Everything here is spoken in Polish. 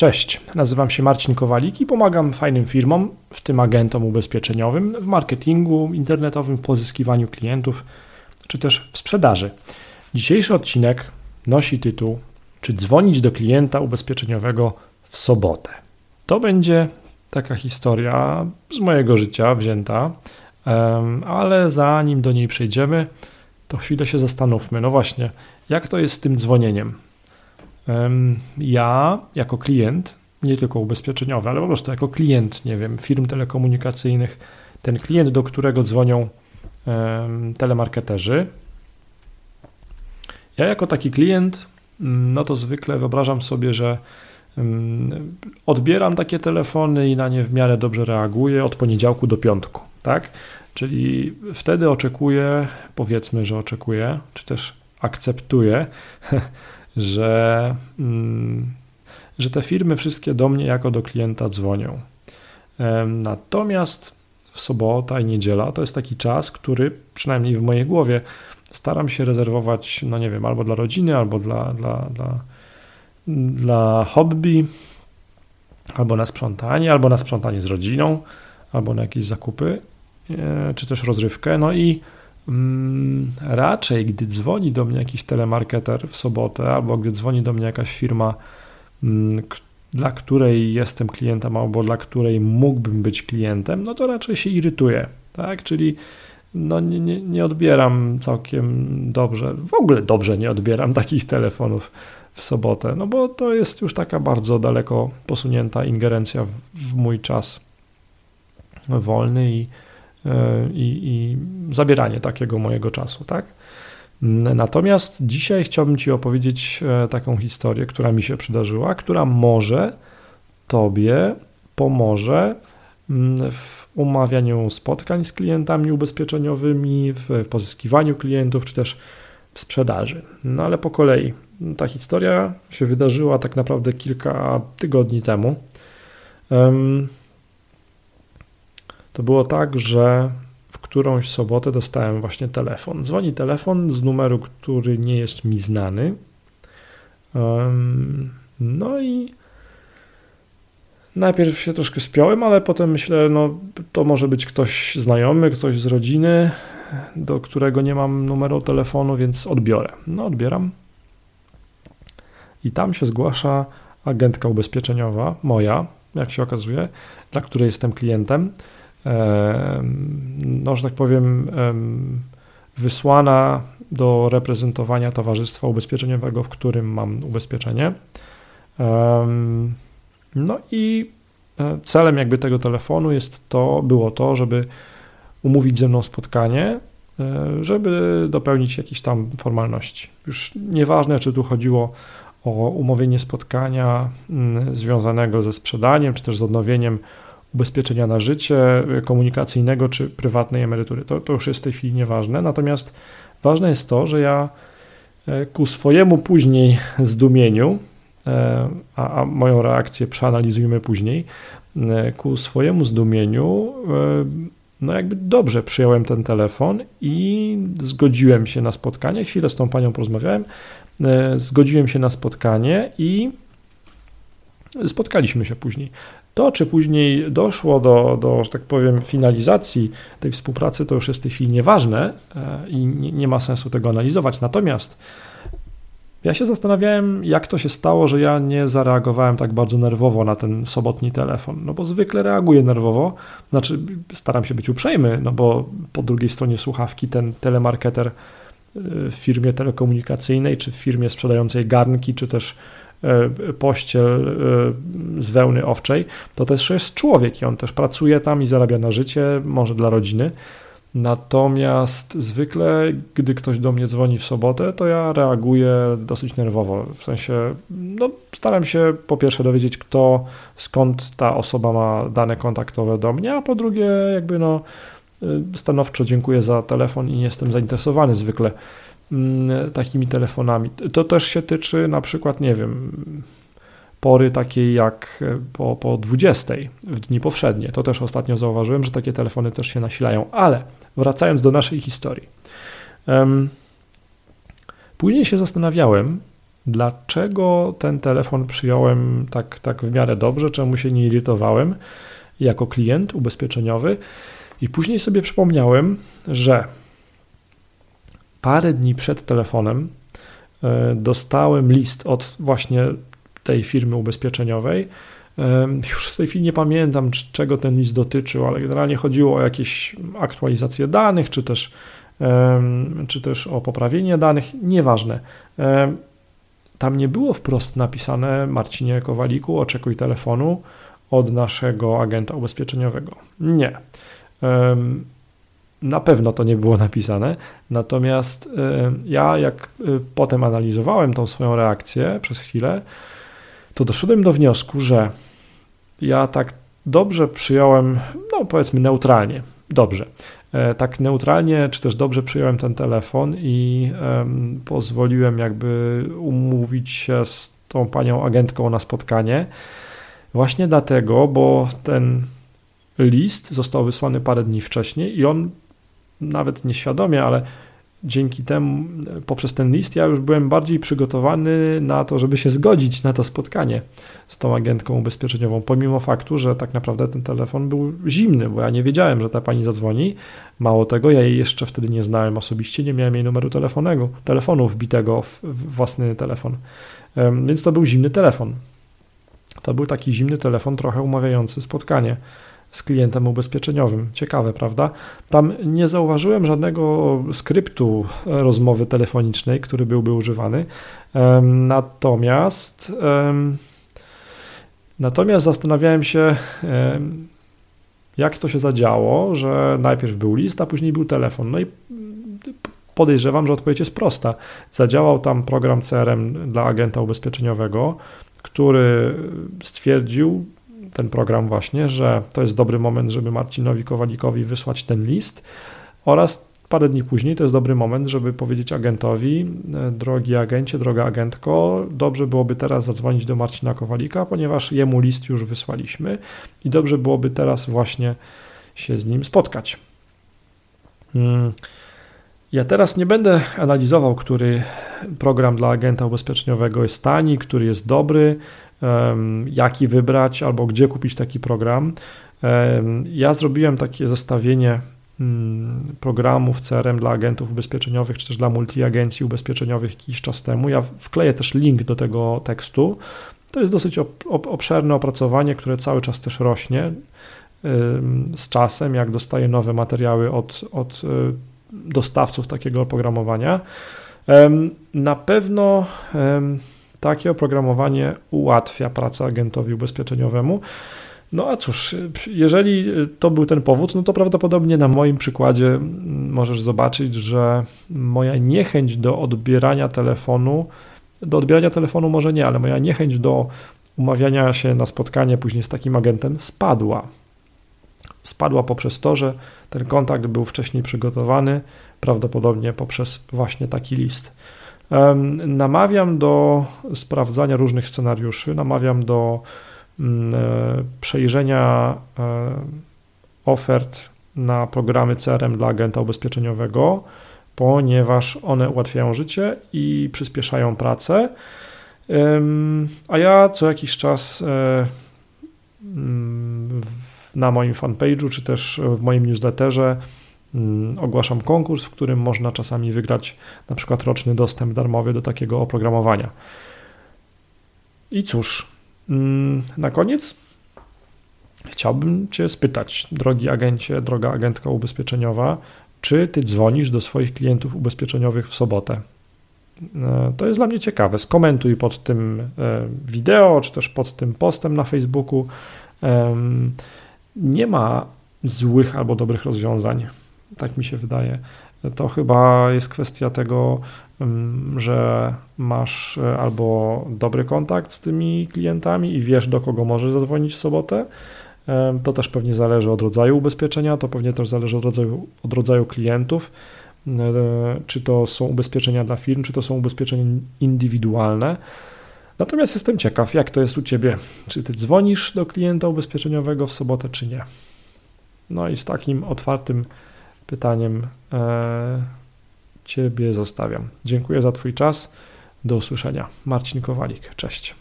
Cześć, nazywam się Marcin Kowalik i pomagam fajnym firmom, w tym agentom ubezpieczeniowym, w marketingu internetowym, w pozyskiwaniu klientów czy też w sprzedaży. Dzisiejszy odcinek nosi tytuł Czy dzwonić do klienta ubezpieczeniowego w sobotę? To będzie taka historia z mojego życia wzięta, ale zanim do niej przejdziemy, to chwilę się zastanówmy. No właśnie, jak to jest z tym dzwonieniem? Ja jako klient, nie tylko ubezpieczeniowy, ale po prostu jako klient, nie wiem, firm telekomunikacyjnych, ten klient, do którego dzwonią telemarketerzy, ja jako taki klient, mm, no to zwykle wyobrażam sobie, że odbieram takie telefony i na nie w miarę dobrze reaguję od poniedziałku do piątku, tak? Czyli wtedy oczekuję, powiedzmy, że oczekuję, czy też akceptuję że, mm, że te firmy wszystkie do mnie jako do klienta dzwonią. Natomiast w sobota i niedziela to jest taki czas, który przynajmniej w mojej głowie staram się rezerwować, no nie wiem, albo dla rodziny, albo dla, dla, dla, dla hobby, albo na sprzątanie, albo na sprzątanie z rodziną, albo na jakieś zakupy, e, czy też rozrywkę. No i raczej, gdy dzwoni do mnie jakiś telemarketer w sobotę, albo gdy dzwoni do mnie jakaś firma, mm, dla której jestem klientem, albo dla której mógłbym być klientem, no to raczej się irytuję, tak? Czyli no nie, nie, nie odbieram całkiem dobrze, w ogóle dobrze nie odbieram takich telefonów w sobotę, no bo to jest już taka bardzo daleko posunięta ingerencja w, w mój czas wolny i i, i zabieranie takiego mojego czasu, tak? Natomiast dzisiaj chciałbym Ci opowiedzieć e, taką historię, która mi się przydarzyła, która może Tobie pomoże mm, w umawianiu spotkań z klientami ubezpieczeniowymi, w pozyskiwaniu klientów, czy też w sprzedaży. No ale po kolei. Ta historia się wydarzyła tak naprawdę kilka tygodni temu to było tak, że w którąś sobotę dostałem właśnie telefon. Dzwoni telefon z numeru, który nie jest mi znany. No i najpierw się troszkę spiąłem, ale potem myślę, no to może być ktoś znajomy, ktoś z rodziny, do którego nie mam numeru telefonu, więc odbiorę. No odbieram. I tam się zgłasza agentka ubezpieczeniowa, moja, jak się okazuje, dla której jestem klientem no, że tak powiem, wysłana do reprezentowania towarzystwa ubezpieczeniowego, w którym mam ubezpieczenie. No i e, celem jakby tego telefonu jest to, było to, żeby umówić ze mną spotkanie, e, żeby dopełnić jakieś tam formalności. Już nieważne, czy tu chodziło o umówienie spotkania mm, związanego ze sprzedaniem, czy też z odnowieniem ubezpieczenia na życie, komunikacyjnego czy prywatnej emerytury. To, to już jest w tej chwili nieważne. Natomiast ważne jest to, że ja e, ku swojemu później zdumieniu, e, a, a moją reakcję przeanalizujmy później, e, ku swojemu zdumieniu, no jakby dobrze przyjąłem ten telefon i zgodziłem się na spotkanie. Chwilę z tą panią porozmawiałem, zgodziłem się na spotkanie i spotkaliśmy się później. To, czy później doszło do, do, że tak powiem, finalizacji tej współpracy, to już jest w tej chwili nieważne e, i nie, nie ma sensu tego analizować. Natomiast ja się zastanawiałem, jak to się stało, że ja nie zareagowałem tak bardzo nerwowo na ten sobotni telefon. No bo zwykle reaguję nerwowo, znaczy staram się być uprzejmy, no bo po drugiej stronie słuchawki ten telemarketer e, w firmie telekomunikacyjnej, czy w firmie sprzedającej garnki, czy też pościel e, z wełny owczej, to też jest człowiek i on też pracuje tam i zarabia na życie, może dla rodziny. Natomiast zwykle, gdy ktoś do mnie dzwoni w sobotę, to ja reaguję dosyć nerwowo. W sensie, no, staram się po pierwsze dowiedzieć, kto, skąd ta osoba ma dane kontaktowe do mnie, a po drugie, jakby no, e, stanowczo dziękuję za telefon i nie jestem zainteresowany zwykle takimi telefonami. To też się tyczy na przykład, nie wiem, pory takiej jak e, po, po 20 w dni powszednie. To też ostatnio zauważyłem, że takie telefony też się nasilają. Ale wracając do naszej historii. Później się zastanawiałem, dlaczego ten telefon przyjąłem tak, tak w miarę dobrze, czemu się nie irytowałem jako klient ubezpieczeniowy. I później sobie przypomniałem, że parę dni przed telefonem e, dostałem list od właśnie tej firmy ubezpieczeniowej. E, już w tej chwili nie pamiętam, czego ten list dotyczył, ale generalnie chodziło o jakieś aktualizacje danych, czy też, czy też o poprawienie danych, nieważne. Tam nie było wprost napisane Marcinie Kowaliku, oczekuj telefonu od naszego agenta ubezpieczeniowego. Nie. Na pewno to nie było napisane. Natomiast ja, jak y, potem analizowałem tą swoją reakcję przez chwilę, to doszedłem do wniosku, że ja tak dobrze przyjąłem, no powiedzmy neutralnie, dobrze. E, tak neutralnie, czy też dobrze przyjąłem ten telefon i um, pozwoliłem jakby umówić się z tą panią agentką na spotkanie. Właśnie dlatego, bo ten list został wysłany parę dni wcześniej i on nawet nieświadomie, ale dzięki temu, poprzez ten list, ja już byłem bardziej przygotowany na to, żeby się zgodzić na to spotkanie z tą agentką ubezpieczeniową, pomimo faktu, że tak naprawdę ten telefon był zimny, bo ja nie wiedziałem, że ta pani zadzwoni. Mało tego, ja jej jeszcze wtedy nie znałem osobiście, nie miałem jej numeru telefonego, telefonu wbitego w własny telefon. Więc to był zimny telefon. To był taki zimny telefon, trochę umawiający spotkanie z klientem ubezpieczeniowym. Ciekawe, prawda? Tam nie zauważyłem żadnego skryptu rozmowy telefonicznej, który byłby używany. Natomiast natomiast zastanawiałem się, jak to się zadziało, że najpierw był list, a później był telefon. No i podejrzewam, że odpowiedź jest prosta. Zadziałał tam program CRM dla agenta ubezpieczeniowego, który stwierdził, ten program właśnie, że to jest dobry moment, żeby Marcinowi Kowalikowi wysłać ten list oraz parę dni później to jest dobry moment, żeby powiedzieć agentowi, e, drogi agencie, droga agentko, dobrze byłoby teraz zadzwonić do Marcina Kowalika, ponieważ jemu list już wysłaliśmy i dobrze byłoby teraz właśnie się z nim spotkać. Hmm. Ja teraz nie będę analizował, który program dla agenta ubezpieczeniowego jest tani, który jest dobry, jaki wybrać albo gdzie kupić taki program. Ja zrobiłem takie zestawienie mm, programów CRM dla agentów ubezpieczeniowych, czy też dla multiagencji ubezpieczeniowych jakiś czas temu. Ja wkleję też link do tego tekstu. To jest dosyć obszerne opracowanie, które cały czas też rośnie z czasem, jak dostaję nowe materiały od, od y, dostawców takiego oprogramowania. Na pewno takie oprogramowanie ułatwia pracę agentowi ubezpieczeniowemu. No a cóż, jeżeli to był ten powód, no to prawdopodobnie na moim przykładzie możesz zobaczyć, że moja niechęć do odbierania telefonu, do odbierania telefonu może nie, ale moja niechęć do umawiania się na spotkanie później z takim agentem spadła. Spadła poprzez to, że ten kontakt był wcześniej przygotowany, prawdopodobnie poprzez właśnie taki list. Namawiam do sprawdzania różnych scenariuszy, namawiam do mm, e, przejrzenia e, ofert na programy CRM dla agenta ubezpieczeniowego, ponieważ one ułatwiają życie i przyspieszają pracę. A ja co jakiś czas e, mm, na moim fanpage'u czy też w moim newsletterze ogłaszam konkurs, w którym można czasami wygrać na przykład roczny dostęp darmowy do takiego oprogramowania. I cóż, mm, na koniec chciałbym Cię spytać, drogi agencie, droga agentka ubezpieczeniowa, czy Ty dzwonisz do swoich klientów ubezpieczeniowych w sobotę? E, to jest dla mnie ciekawe. Skomentuj pod tym e, wideo, czy też pod tym postem na Facebooku. Nie ma złych albo dobrych rozwiązań. Tak mi się wydaje. To chyba jest kwestia tego, mm, że masz e, albo dobry kontakt z tymi klientami i wiesz, do kogo możesz zadzwonić w sobotę. To też pewnie zależy od rodzaju ubezpieczenia, to pewnie też zależy od rodzaju, od rodzaju klientów. E, czy to są ubezpieczenia dla firm, czy to są ubezpieczenia indywidualne. Natomiast jestem ciekaw, jak to jest u Ciebie. Czy Ty dzwonisz do klienta ubezpieczeniowego w sobotę, czy nie? No i z takim otwartym pytaniem e, Ciebie zostawiam. Dziękuję za Twój czas. Do usłyszenia. Marcin Kowalik, cześć.